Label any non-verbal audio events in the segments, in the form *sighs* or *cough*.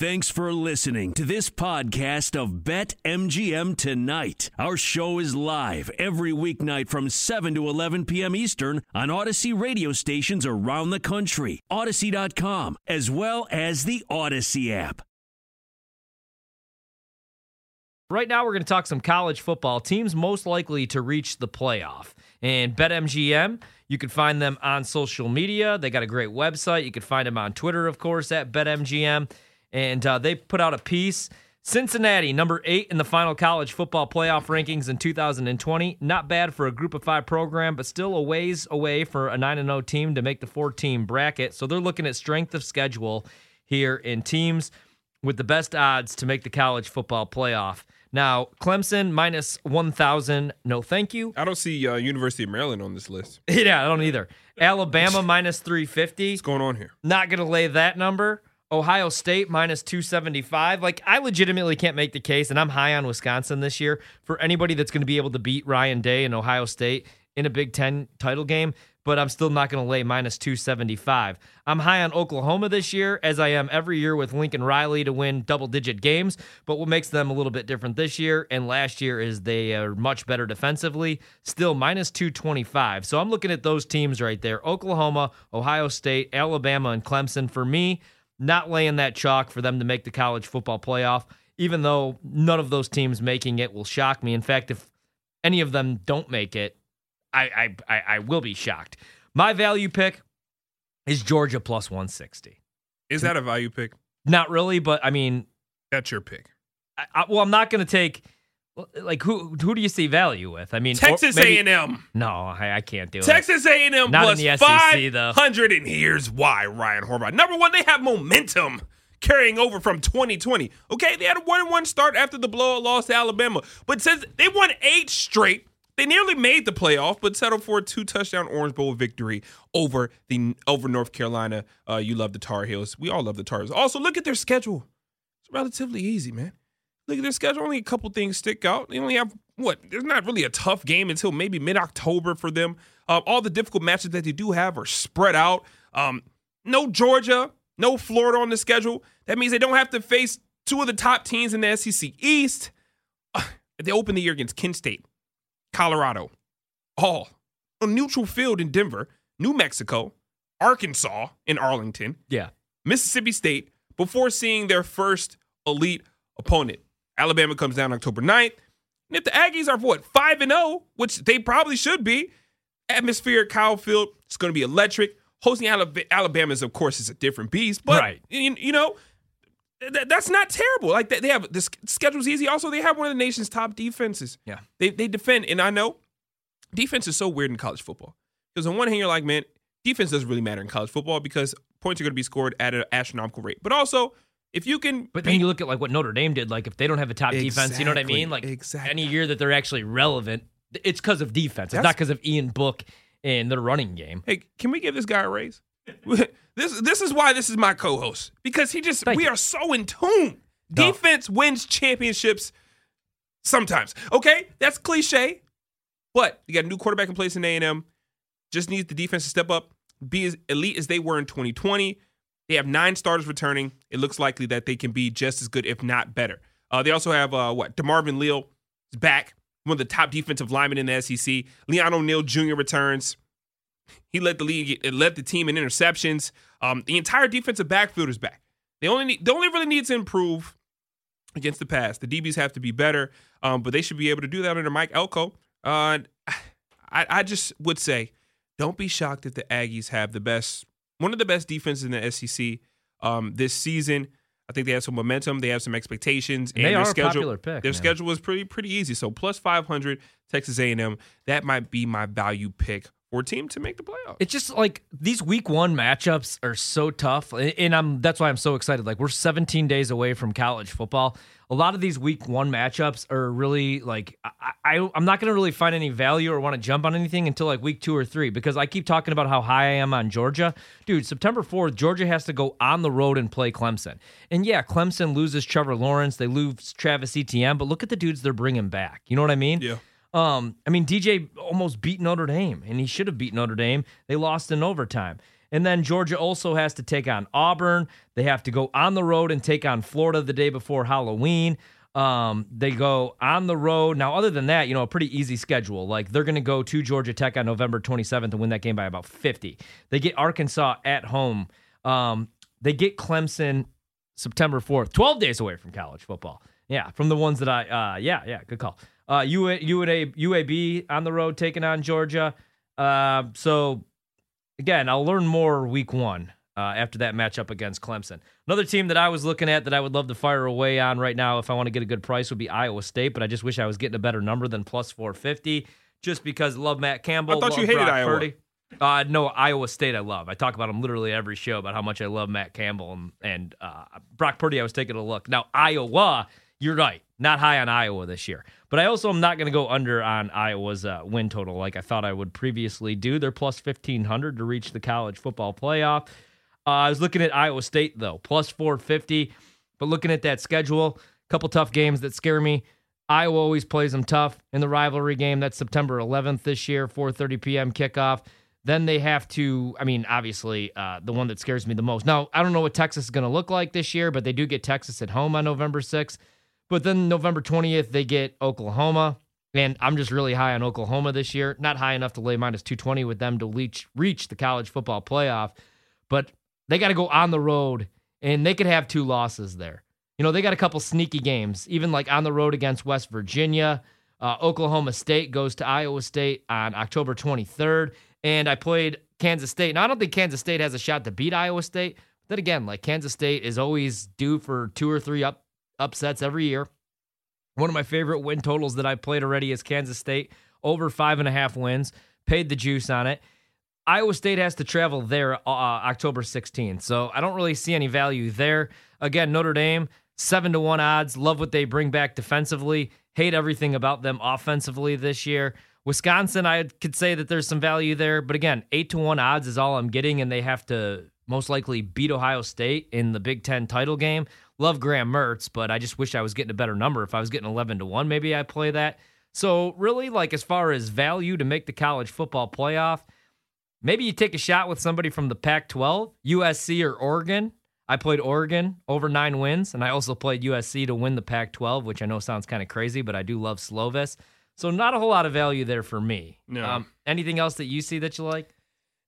Thanks for listening to this podcast of Bet MGM Tonight. Our show is live every weeknight from 7 to 11 p.m. Eastern on Audacy radio stations around the country, Audacy.com, as well as the Audacy app. Right now, we're going to talk some college football teams most likely to reach the playoff. And BetMGM, you can find them on social media. They got a great website. You can find them on Twitter, of course, at BetMGM and uh, they put out a piece. Cincinnati, number eight in the final college football playoff rankings in 2020. Not bad for a group of five program, but still a ways away for a 9 0 team to make the four team bracket. So they're looking at strength of schedule here in teams with the best odds to make the college football playoff. Now, Clemson minus 1,000. No, thank you. I don't see uh, University of Maryland on this list. *laughs* yeah, I don't either. Alabama minus 350. What's going on here? Not going to lay that number. Ohio State minus 275. Like, I legitimately can't make the case, and I'm high on Wisconsin this year for anybody that's going to be able to beat Ryan Day and Ohio State in a Big Ten title game, but I'm still not going to lay minus 275. I'm high on Oklahoma this year, as I am every year with Lincoln Riley to win double digit games. But what makes them a little bit different this year and last year is they are much better defensively, still minus 225. So I'm looking at those teams right there Oklahoma, Ohio State, Alabama, and Clemson. For me, not laying that chalk for them to make the college football playoff, even though none of those teams making it will shock me. In fact, if any of them don't make it, I I I, I will be shocked. My value pick is Georgia plus 160. Is that a value pick? Not really, but I mean, that's your pick. I, I, well, I'm not going to take like who who do you see value with? I mean, Texas A and M. No, I, I, can't do Texas it. Texas A and M plus five hundred, and here's why. Ryan Horvath. Number one, they have momentum carrying over from 2020. Okay, they had a one one start after the blowout loss to Alabama, but since they won eight straight. They nearly made the playoff, but settled for a two touchdown Orange Bowl victory over the over North Carolina. Uh, you love the Tar Heels. We all love the Tar Heels. Also, look at their schedule. It's relatively easy, man. Look at their schedule. Only a couple things stick out. They only have what? There's not really a tough game until maybe mid October for them. Uh, all the difficult matches that they do have are spread out. Um, no Georgia, no Florida on the schedule. That means they don't have to face two of the top teams in the SEC East. Uh, they open the year against Kent State, Colorado, all a neutral field in Denver, New Mexico, Arkansas in Arlington, yeah, Mississippi State before seeing their first elite opponent. Alabama comes down October 9th. And if the Aggies are what, 5 and 0, which they probably should be, atmosphere at Kyle Field, it's going to be electric. Hosting Alabama is, of course, is a different beast, but right. you, you know, th- that's not terrible. Like they have the schedule's easy. Also, they have one of the nation's top defenses. Yeah, they they defend, and I know defense is so weird in college football because on one hand you're like, man, defense doesn't really matter in college football because points are going to be scored at an astronomical rate, but also if you can, but then you look at like what Notre Dame did. Like if they don't have a top exactly, defense, you know what I mean? Like exactly. any year that they're actually relevant, it's because of defense. It's That's, not because of Ian Book and their running game. Hey, can we give this guy a raise? *laughs* this this is why this is my co-host because he just Thank we you. are so in tune. No. Defense wins championships sometimes. Okay, that's cliche, but you got a new quarterback in place in A and M. Just needs the defense to step up, be as elite as they were in 2020 they have nine starters returning. It looks likely that they can be just as good, if not better. Uh, they also have uh, what DeMarvin Leal is back, one of the top defensive linemen in the SEC. Leon O'Neal Jr. returns. He led the league, led the team in interceptions. Um, the entire defensive backfield is back. They only need, they only really need to improve against the pass. The DBs have to be better, um, but they should be able to do that under Mike Elko. Uh, *sighs* I, I just would say, don't be shocked if the Aggies have the best one of the best defenses in the SEC um, this season. I think they have some momentum. They have some expectations. And, and they their are schedule, a popular pick. Their man. schedule was pretty pretty easy. So plus five hundred, Texas A and M. That might be my value pick for team to make the playoffs. It's just like these week one matchups are so tough, and I'm that's why I'm so excited. Like we're 17 days away from college football a lot of these week one matchups are really like I, I am not going to really find any value or want to jump on anything until like week two or three because I keep talking about how high I am on Georgia, dude. September fourth, Georgia has to go on the road and play Clemson, and yeah, Clemson loses Trevor Lawrence, they lose Travis Etienne, but look at the dudes they're bringing back. You know what I mean? Yeah. Um, I mean DJ almost beat Notre Dame, and he should have beat Notre Dame. They lost in overtime. And then Georgia also has to take on Auburn. They have to go on the road and take on Florida the day before Halloween. Um, they go on the road. Now, other than that, you know, a pretty easy schedule. Like they're going to go to Georgia Tech on November 27th and win that game by about 50. They get Arkansas at home. Um, they get Clemson September 4th, 12 days away from college football. Yeah, from the ones that I, uh, yeah, yeah, good call. Uh, UA, UA, UAB on the road taking on Georgia. Uh, so again, I'll learn more week one uh, after that matchup against Clemson. Another team that I was looking at that I would love to fire away on right now if I want to get a good price would be Iowa State, but I just wish I was getting a better number than plus 450 just because love Matt Campbell. I thought you hated Brock Iowa. Purdy. Uh, no, Iowa State I love. I talk about them literally every show about how much I love Matt Campbell and, and uh, Brock Purdy. I was taking a look. Now, Iowa, you're right. Not high on Iowa this year. But I also am not going to go under on Iowa's uh, win total like I thought I would previously do. They're plus 1,500 to reach the college football playoff. Uh, I was looking at Iowa State, though, plus 450. But looking at that schedule, a couple tough games that scare me. Iowa always plays them tough in the rivalry game. That's September 11th this year, 4:30 p.m. kickoff. Then they have to. I mean, obviously, uh, the one that scares me the most. Now, I don't know what Texas is going to look like this year, but they do get Texas at home on November 6th. But then November 20th, they get Oklahoma. And I'm just really high on Oklahoma this year. Not high enough to lay minus 220 with them to reach, reach the college football playoff. But they got to go on the road, and they could have two losses there. You know, they got a couple sneaky games, even like on the road against West Virginia. Uh, Oklahoma State goes to Iowa State on October 23rd. And I played Kansas State. Now, I don't think Kansas State has a shot to beat Iowa State. But then again, like Kansas State is always due for two or three up upsets every year. One of my favorite win totals that I've played already is Kansas State over five and a half wins. Paid the juice on it. Iowa State has to travel there uh, October 16th, so I don't really see any value there. Again, Notre Dame seven to one odds. Love what they bring back defensively. Hate everything about them offensively this year. Wisconsin, I could say that there's some value there, but again, eight to one odds is all I'm getting, and they have to most likely beat Ohio State in the Big Ten title game. Love Graham Mertz, but I just wish I was getting a better number. If I was getting 11 to 1, maybe I play that. So, really, like as far as value to make the college football playoff, maybe you take a shot with somebody from the Pac 12, USC or Oregon. I played Oregon over nine wins, and I also played USC to win the Pac 12, which I know sounds kind of crazy, but I do love Slovis. So, not a whole lot of value there for me. No. Um, anything else that you see that you like?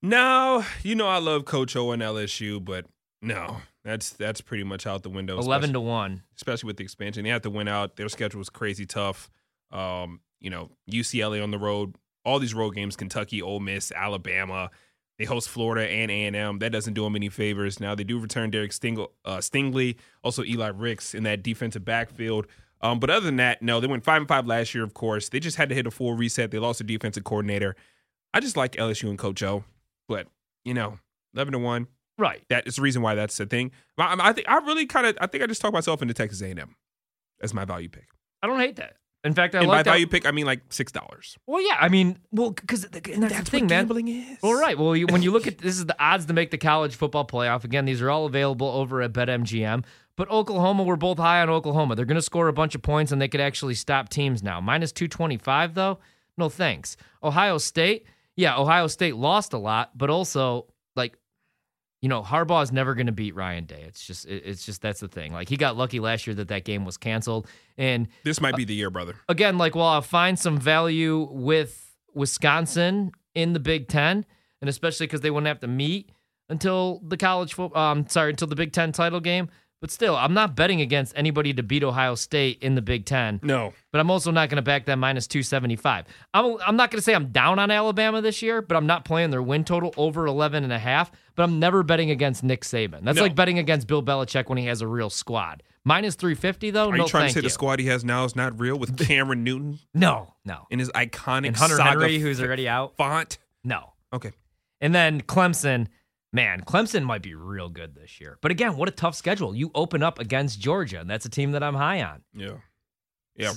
No, you know I love Coach O and LSU, but no, that's that's pretty much out the window. 11 to 1. especially with the expansion. They have to win out. Their schedule was crazy tough. Um, you know, UCLA on the road, all these road games, Kentucky, Ole Miss, Alabama. They host Florida and A&M. That doesn't do them any favors. Now they do return Derek Stingle, uh, Stingley, also Eli Ricks in that defensive backfield. Um, but other than that, no, they went five and five last year. Of course, they just had to hit a full reset. They lost a defensive coordinator. I just like LSU and Coach O, but you know, eleven to one. Right. That is the reason why that's the thing. I, I think I really kind of I think I just talked myself into Texas A&M as my value pick. I don't hate that. In fact, I and like by that. value pick, I mean like six dollars. Well, yeah, I mean, well, because and that's, the thing, man. is. Well, right. Well, you, when you look *laughs* at this, is the odds to make the college football playoff. Again, these are all available over at BetMGM. But Oklahoma, we're both high on Oklahoma. They're going to score a bunch of points, and they could actually stop teams now. Minus two twenty five, though. No thanks. Ohio State, yeah, Ohio State lost a lot, but also you know, Harbaugh is never going to beat Ryan Day. It's just, it's just that's the thing. Like he got lucky last year that that game was canceled, and This might be the year, brother. again, like while I'll find some value with Wisconsin in the Big Ten, and especially because they wouldn't have to meet until the college football, um, sorry, until the Big Ten title game. But still, I'm not betting against anybody to beat Ohio State in the Big Ten. No, But I'm also not going to back that minus 275. I'm, I'm not going to say I'm down on Alabama this year, but I'm not playing their win total over 11 and a half. But I'm never betting against Nick Saban. That's No. like betting against Bill Belichick when he has a real squad. Minus 350 though. are no, you trying to say you. the squad he has now is not real with *laughs* Cameron Newton No, no. and his iconic And Hunter Henry, who's already out. font? No. Okay, And then Clemson, man, Clemson might be real good this year. But again, what a tough schedule. You open up against Georgia, and that's a team that I'm high on. yeah, yeah.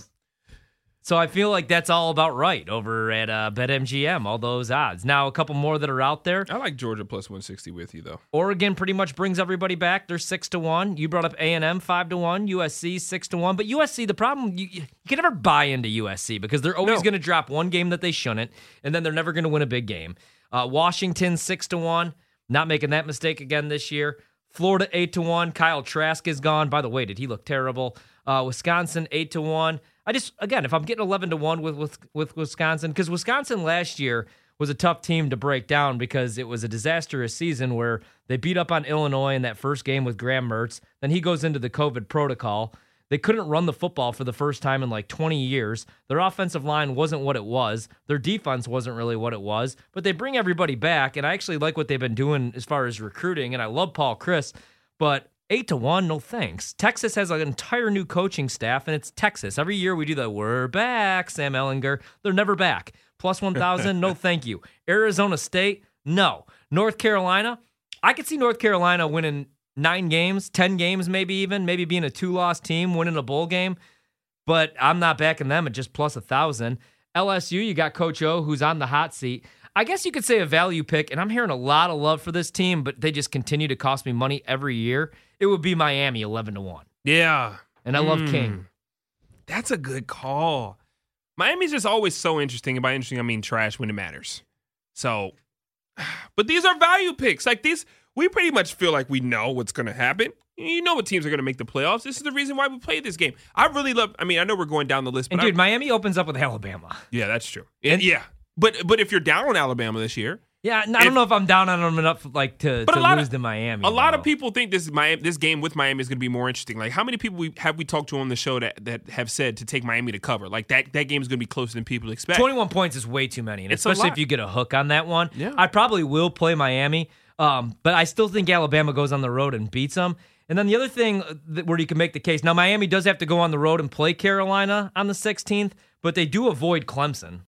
So I feel like that's all about right over at uh, BetMGM, all those odds. Now, a couple more that are out there. I like Georgia plus one sixty with you though. Oregon pretty much brings everybody back. They're six to one. You brought up A and M five to one. USC six to one. But USC, the problem you, you can never buy into USC because they're always No. going to drop one game that they shouldn't, and then they're never going to win a big game. Uh, Washington six to one. Not making that mistake again this year. Florida eight to one. Kyle Trask is gone. By the way, did he look terrible? Uh, Wisconsin eight to one. I just again, if I'm getting eleven to one with with with Wisconsin, because Wisconsin last year was a tough team to break down because it was a disastrous season where they beat up on Illinois in that first game with Graham Mertz. Then he goes into the COVID protocol. They couldn't run the football for the first time in like 20 years. Their offensive line wasn't what it was. Their defense wasn't really what it was. But they bring everybody back, and I actually like what they've been doing as far as recruiting. And I love Paul Chryst, but eight to one, no thanks. Texas has an entire new coaching staff, and it's Texas. Every year we do the "We're back," Sam Ehlinger. They're never back. Plus one thousand, no *laughs* thank you. Arizona State, no. North Carolina, I could see North Carolina winning nine games, 10 games, maybe even, maybe being a two loss team, winning a bowl game. But I'm not backing them at just plus a thousand. LSU, you got Coach O, who's on the hot seat. I guess you could say a value pick, and I'm hearing a lot of love for this team, but they just continue to cost me money every year. It would be Miami 11 to 1. Yeah. And I love mm. King. That's a good call. Miami's just always so interesting. And by interesting, I mean trash when it matters. So, *sighs* but these are value picks. Like these, we pretty much feel like we know what's going to happen. You know what teams are going to make the playoffs. This is the reason why we play this game. I really love. I mean, I know we're going down the list, but and dude, I, Miami opens up with Alabama. Yeah, that's true. And, yeah, but but if you're down on Alabama this year, yeah, I don't know if I'm down on them enough like to, to lose of, to Miami. A though. lot of people think this Miami, this game with Miami is going to be more interesting. Like, how many people we, have we talked to on the show that, that have said to take Miami to cover? Like that that game is going to be closer than people expect. 21 points is way too many, and it's especially if you get a hook on that one. Yeah. I probably will play Miami. Um, but I still think Alabama goes on the road and beats them. And then the other thing that, where you can make the case now, Miami does have to go on the road and play Carolina on the 16th, but they do avoid Clemson.